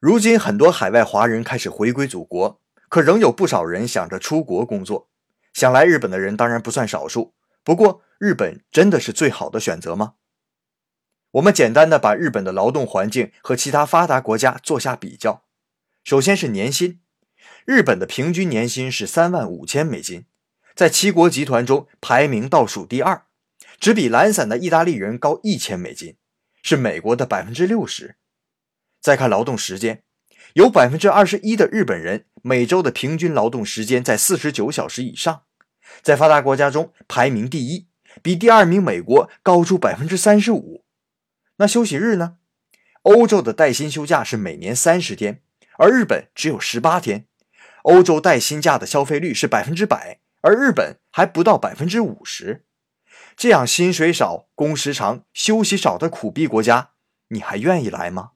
如今很多海外华人开始回归祖国，可仍有不少人想着出国工作。想来日本的人当然不算少数。不过，日本真的是最好的选择吗？我们简单的把日本的劳动环境和其他发达国家做下比较。首先是年薪，日本的平均年薪是三万五千美金，在七国集团中排名倒数第二，只比懒散的意大利人高一千美金，是美国的百分之六十。再看劳动时间，有百分之二十一的日本人每周的平均劳动时间在四十九小时以上，在发达国家中排名第一，比第二名美国高出百分之三十五。那休息日呢？欧洲的带薪休假是每年三十天，而日本只有十八天。欧洲带薪假的消费率是百分之百，而日本还不到百分之五十。这样薪水少、工时长、休息少的苦逼国家，你还愿意来吗？